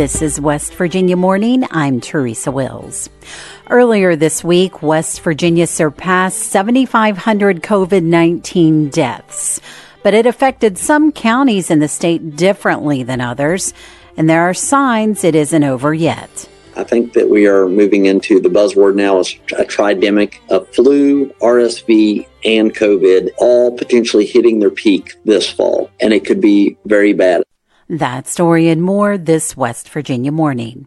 This is West Virginia Morning. I'm Teresa Wills. Earlier this week, West Virginia surpassed 7,500 COVID 19 deaths, but it affected some counties in the state differently than others, and there are signs it isn't over yet. I think that we are moving into the buzzword now is a tridemic of flu, RSV, and COVID, all potentially hitting their peak this fall. And it could be very bad. That story and more this West Virginia morning.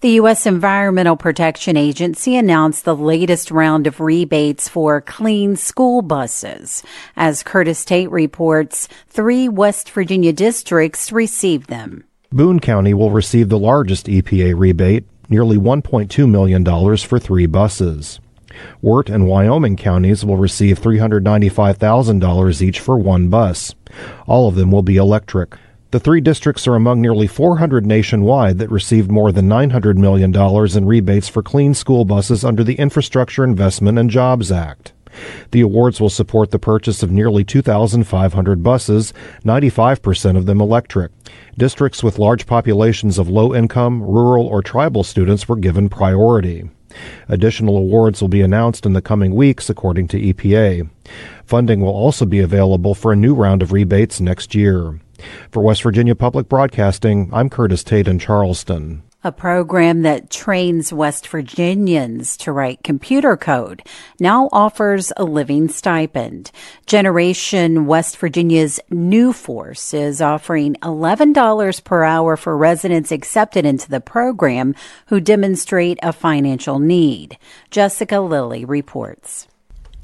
The U.S. Environmental Protection Agency announced the latest round of rebates for clean school buses. As Curtis Tate reports, three West Virginia districts received them. Boone County will receive the largest EPA rebate, nearly $1.2 million for three buses. Wirt and Wyoming counties will receive $395,000 each for one bus. All of them will be electric. The three districts are among nearly 400 nationwide that received more than $900 million in rebates for clean school buses under the Infrastructure Investment and Jobs Act. The awards will support the purchase of nearly 2,500 buses, 95% of them electric. Districts with large populations of low income, rural, or tribal students were given priority. Additional awards will be announced in the coming weeks, according to EPA. Funding will also be available for a new round of rebates next year. For West Virginia Public Broadcasting, I'm Curtis Tate in Charleston a program that trains West Virginians to write computer code, now offers a living stipend. Generation West Virginia's New Force is offering $11 per hour for residents accepted into the program who demonstrate a financial need. Jessica Lilly reports.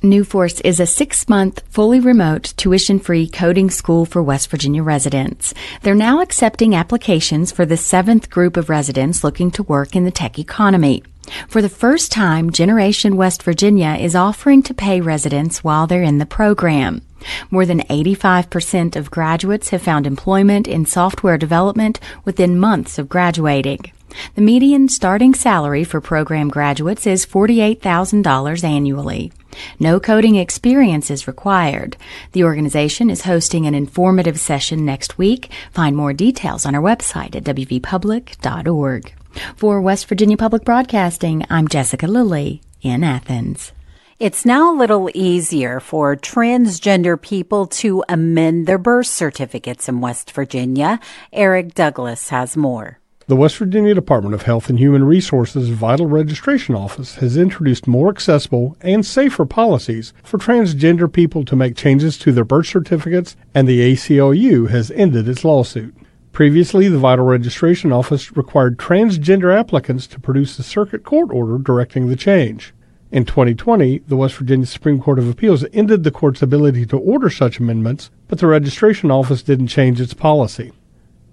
New Force is a six month, fully remote, tuition free coding school for West Virginia residents. They're now accepting applications for the seventh group of residents looking to work in the tech economy. For the first time, Generation West Virginia is offering to pay residents while they're in the program. More than 85% of graduates have found employment in software development within months of graduating. The median starting salary for program graduates is $48,000 annually. No coding experience is required. The organization is hosting an informative session next week. Find more details on our website at wvpublic.org. For West Virginia Public Broadcasting, I'm Jessica Lilly in Athens. It's now a little easier for transgender people to amend their birth certificates in West Virginia. Eric Douglas has more. The West Virginia Department of Health and Human Resources Vital Registration Office has introduced more accessible and safer policies for transgender people to make changes to their birth certificates, and the ACLU has ended its lawsuit. Previously, the Vital Registration Office required transgender applicants to produce a circuit court order directing the change. In 2020, the West Virginia Supreme Court of Appeals ended the court's ability to order such amendments, but the registration office didn't change its policy.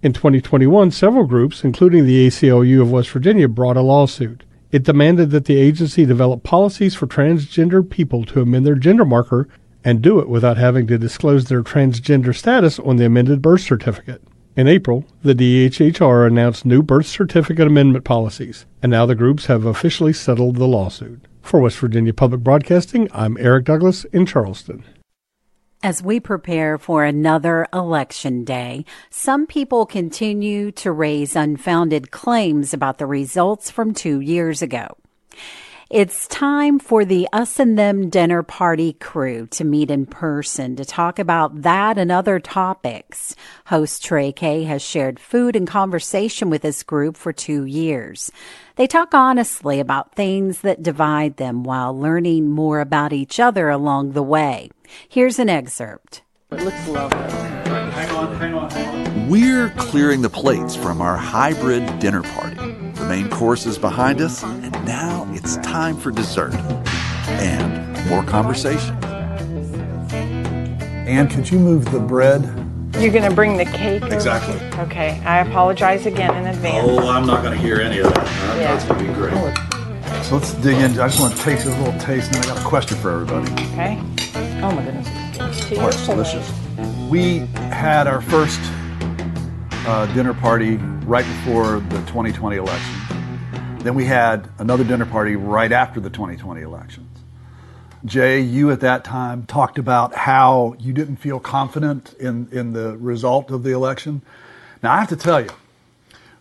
In 2021, several groups, including the ACLU of West Virginia, brought a lawsuit. It demanded that the agency develop policies for transgender people to amend their gender marker and do it without having to disclose their transgender status on the amended birth certificate. In April, the DHHR announced new birth certificate amendment policies, and now the groups have officially settled the lawsuit. For West Virginia Public Broadcasting, I'm Eric Douglas in Charleston. As we prepare for another election day, some people continue to raise unfounded claims about the results from two years ago. It's time for the Us and Them dinner party crew to meet in person to talk about that and other topics. Host Trey Kay has shared food and conversation with this group for two years. They talk honestly about things that divide them while learning more about each other along the way. Here's an excerpt. It looks lovely. Hang on, hang on, hang on. We're clearing the plates from our hybrid dinner party. The main course is behind us, and now it's time for dessert and more conversation. Anne, could you move the bread? You're going to bring the cake? Exactly. Over? Okay, I apologize again in advance. Oh, I'm not going to hear any of that. Yeah. That's going to be great. So let's dig in. I just want to taste a little taste, and then I got a question for everybody. Okay. Oh my goodness. It's Oh, it's delicious. We had our first uh, dinner party right before the 2020 election. Then we had another dinner party right after the 2020 elections. Jay, you at that time talked about how you didn't feel confident in, in the result of the election. Now, I have to tell you,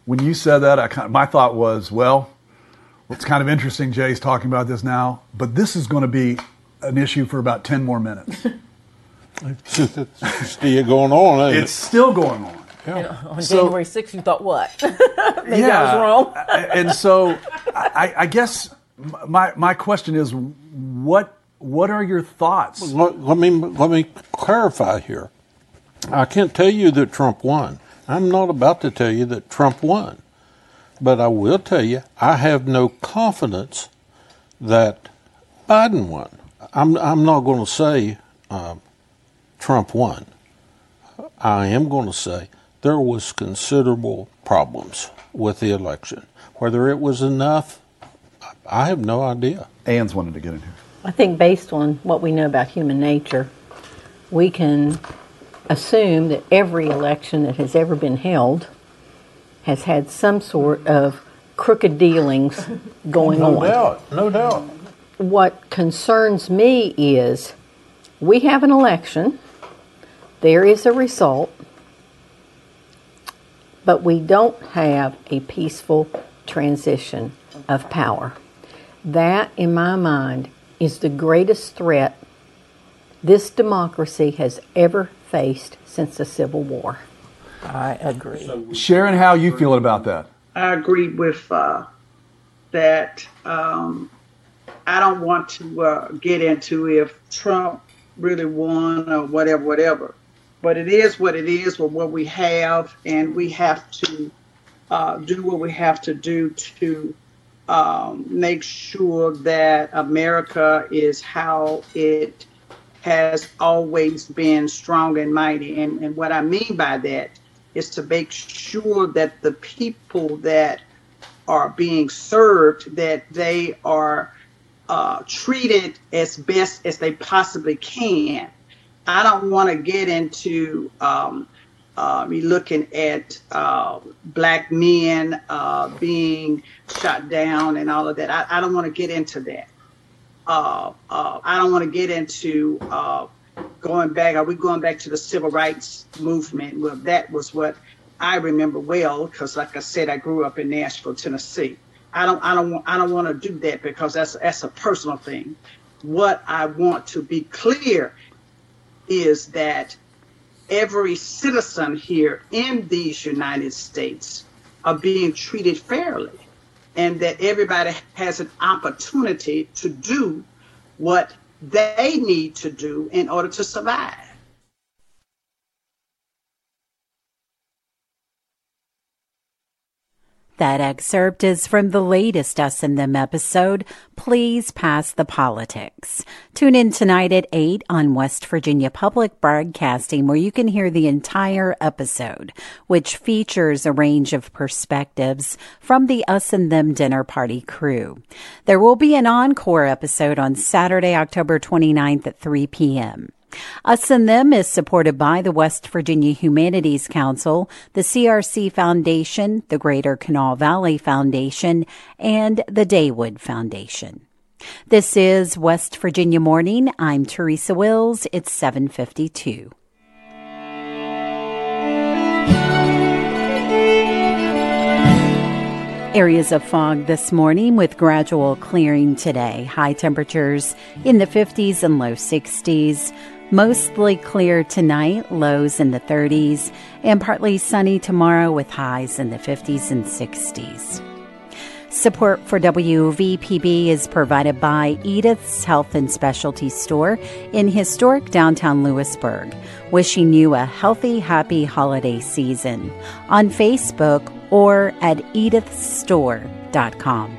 when you said that, I kind of, my thought was, well, it's kind of interesting. Jay's talking about this now, but this is going to be an issue for about ten more minutes. it's still going on. It's it? still going on. Yeah. on so, January 6th, you thought what? Maybe yeah, I was wrong. and so, I, I, guess my my question is, what what are your thoughts? Let, let me let me clarify here. I can't tell you that Trump won. I'm not about to tell you that Trump won. But I will tell you, I have no confidence that Biden won. I'm, I'm not going to say uh, Trump won. I am going to say there was considerable problems with the election. Whether it was enough, I have no idea. Ann's wanted to get in here. I think based on what we know about human nature, we can assume that every election that has ever been held has had some sort of crooked dealings going no on. No doubt, no doubt. What concerns me is we have an election, there is a result, but we don't have a peaceful transition of power. That, in my mind, is the greatest threat this democracy has ever faced since the Civil War. I agree. Sharon, how you feeling about that? I agree with uh, that. Um, I don't want to uh, get into if Trump really won or whatever, whatever. But it is what it is with what we have, and we have to uh, do what we have to do to um, make sure that America is how it has always been strong and mighty. And, and what I mean by that is to make sure that the people that are being served, that they are uh, treated as best as they possibly can. I don't want to get into um, uh, me looking at uh, black men uh, being shot down and all of that. I, I don't want to get into that uh, uh, I don't want to get into uh, going back. Are we going back to the civil rights movement? Well, that was what I remember well because, like I said, I grew up in Nashville, Tennessee. I don't, I don't, I don't want to do that because that's that's a personal thing. What I want to be clear is that every citizen here in these United States are being treated fairly and that everybody has an opportunity to do what they need to do in order to survive. That excerpt is from the latest Us and Them episode, Please Pass the Politics. Tune in tonight at 8 on West Virginia Public Broadcasting where you can hear the entire episode, which features a range of perspectives from the Us and Them dinner party crew. There will be an encore episode on Saturday, October 29th at 3 p.m. Us and Them is supported by the West Virginia Humanities Council, the CRC Foundation, the Greater Kanawha Valley Foundation, and the Daywood Foundation. This is West Virginia Morning. I'm Teresa Wills. It's 752. Areas of fog this morning with gradual clearing today. High temperatures in the 50s and low 60s. Mostly clear tonight, lows in the 30s, and partly sunny tomorrow with highs in the 50s and 60s. Support for WVPB is provided by Edith's Health and Specialty Store in historic downtown Lewisburg. Wishing you a healthy, happy holiday season on Facebook or at edithstore.com.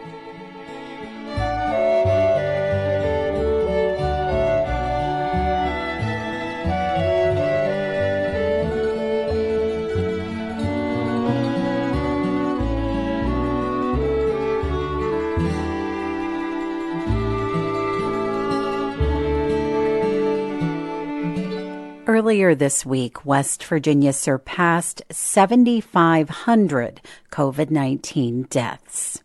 Earlier this week, West Virginia surpassed 7,500 COVID 19 deaths.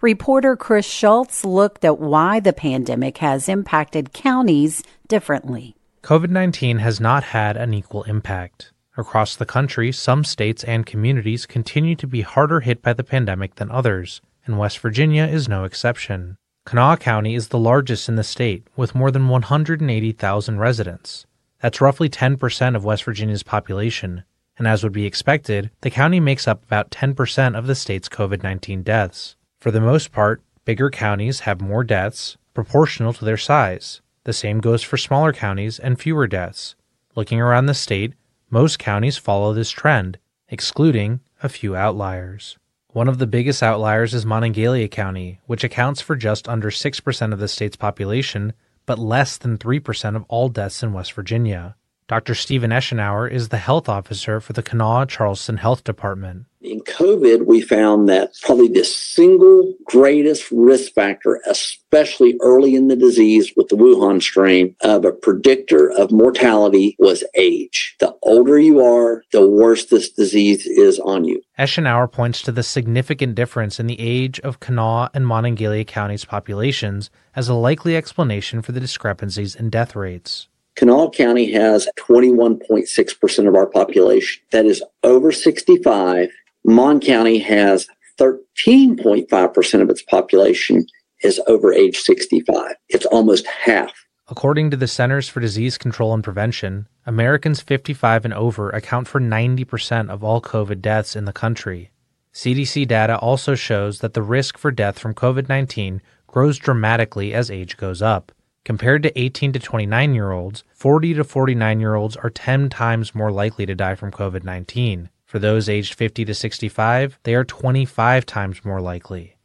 Reporter Chris Schultz looked at why the pandemic has impacted counties differently. COVID 19 has not had an equal impact. Across the country, some states and communities continue to be harder hit by the pandemic than others, and West Virginia is no exception. Kanawha County is the largest in the state, with more than 180,000 residents. That's roughly 10% of West Virginia's population, and as would be expected, the county makes up about 10% of the state's COVID 19 deaths. For the most part, bigger counties have more deaths, proportional to their size. The same goes for smaller counties and fewer deaths. Looking around the state, most counties follow this trend, excluding a few outliers. One of the biggest outliers is Monongalia County, which accounts for just under 6% of the state's population, but less than 3% of all deaths in West Virginia. Dr. Stephen Eschenauer is the health officer for the Kanawha Charleston Health Department. In COVID, we found that probably the single greatest risk factor, especially early in the disease with the Wuhan strain, of a predictor of mortality was age. The older you are, the worse this disease is on you. Eschenauer points to the significant difference in the age of Kanawha and Monongalia counties' populations as a likely explanation for the discrepancies in death rates. Kanawha County has 21.6% of our population that is over 65 Mon County has 13.5% of its population is over age 65. It's almost half. According to the Centers for Disease Control and Prevention, Americans 55 and over account for 90% of all COVID deaths in the country. CDC data also shows that the risk for death from COVID 19 grows dramatically as age goes up. Compared to 18 to 29 year olds, 40 to 49 year olds are 10 times more likely to die from COVID 19. For those aged 50 to 65, they are 25 times more likely.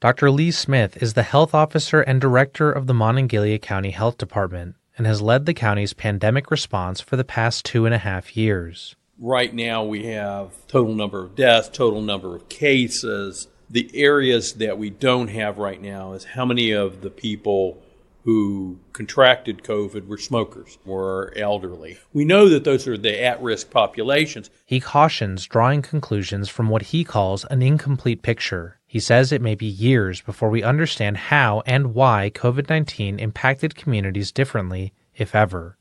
Dr. Lee Smith is the health officer and director of the Monongalia County Health Department and has led the county's pandemic response for the past two and a half years. Right now, we have total number of deaths, total number of cases. The areas that we don't have right now is how many of the people who contracted COVID were smokers, were elderly. We know that those are the at risk populations. He cautions drawing conclusions from what he calls an incomplete picture. He says it may be years before we understand how and why COVID 19 impacted communities differently, if ever.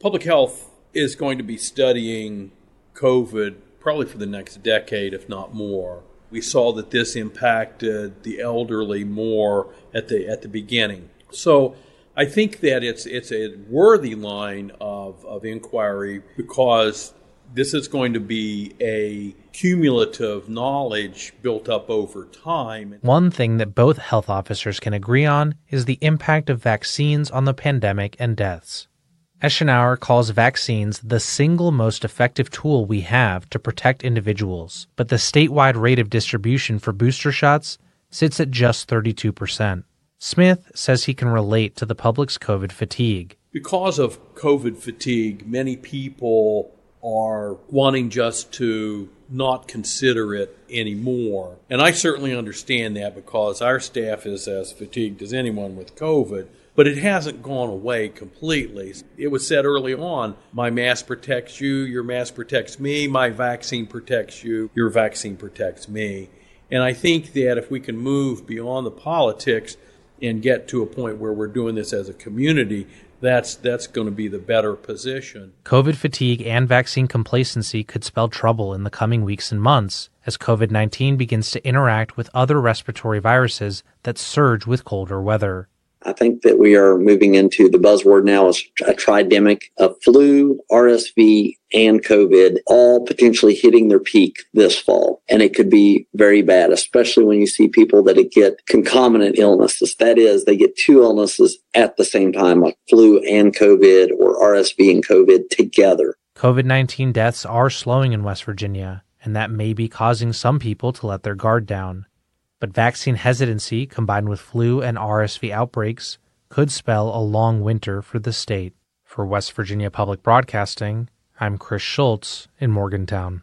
Public health is going to be studying COVID probably for the next decade, if not more. We saw that this impacted the elderly more at the at the beginning. So I think that it's it's a worthy line of, of inquiry because this is going to be a cumulative knowledge built up over time. One thing that both health officers can agree on is the impact of vaccines on the pandemic and deaths. Eschenauer calls vaccines the single most effective tool we have to protect individuals, but the statewide rate of distribution for booster shots sits at just 32%. Smith says he can relate to the public's COVID fatigue. Because of COVID fatigue, many people are wanting just to not consider it anymore. And I certainly understand that because our staff is as fatigued as anyone with COVID, but it hasn't gone away completely. It was said early on my mask protects you, your mask protects me, my vaccine protects you, your vaccine protects me. And I think that if we can move beyond the politics, and get to a point where we're doing this as a community, that's that's going to be the better position. COVID fatigue and vaccine complacency could spell trouble in the coming weeks and months as COVID-19 begins to interact with other respiratory viruses that surge with colder weather. I think that we are moving into the buzzword now is a tridemic of flu, RSV, and COVID all potentially hitting their peak this fall. And it could be very bad, especially when you see people that get concomitant illnesses. That is, they get two illnesses at the same time, like flu and COVID or RSV and COVID together. COVID 19 deaths are slowing in West Virginia, and that may be causing some people to let their guard down but vaccine hesitancy combined with flu and RSV outbreaks could spell a long winter for the state. For West Virginia Public Broadcasting, I'm Chris Schultz in Morgantown.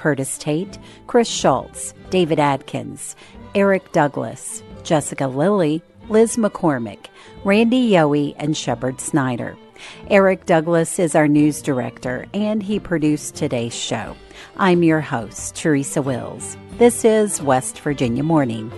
Curtis Tate, Chris Schultz, David Adkins, Eric Douglas, Jessica Lilly, Liz McCormick, Randy Yohe, and Shepherd Snyder. Eric Douglas is our news director, and he produced today's show. I'm your host, Teresa Wills. This is West Virginia Morning.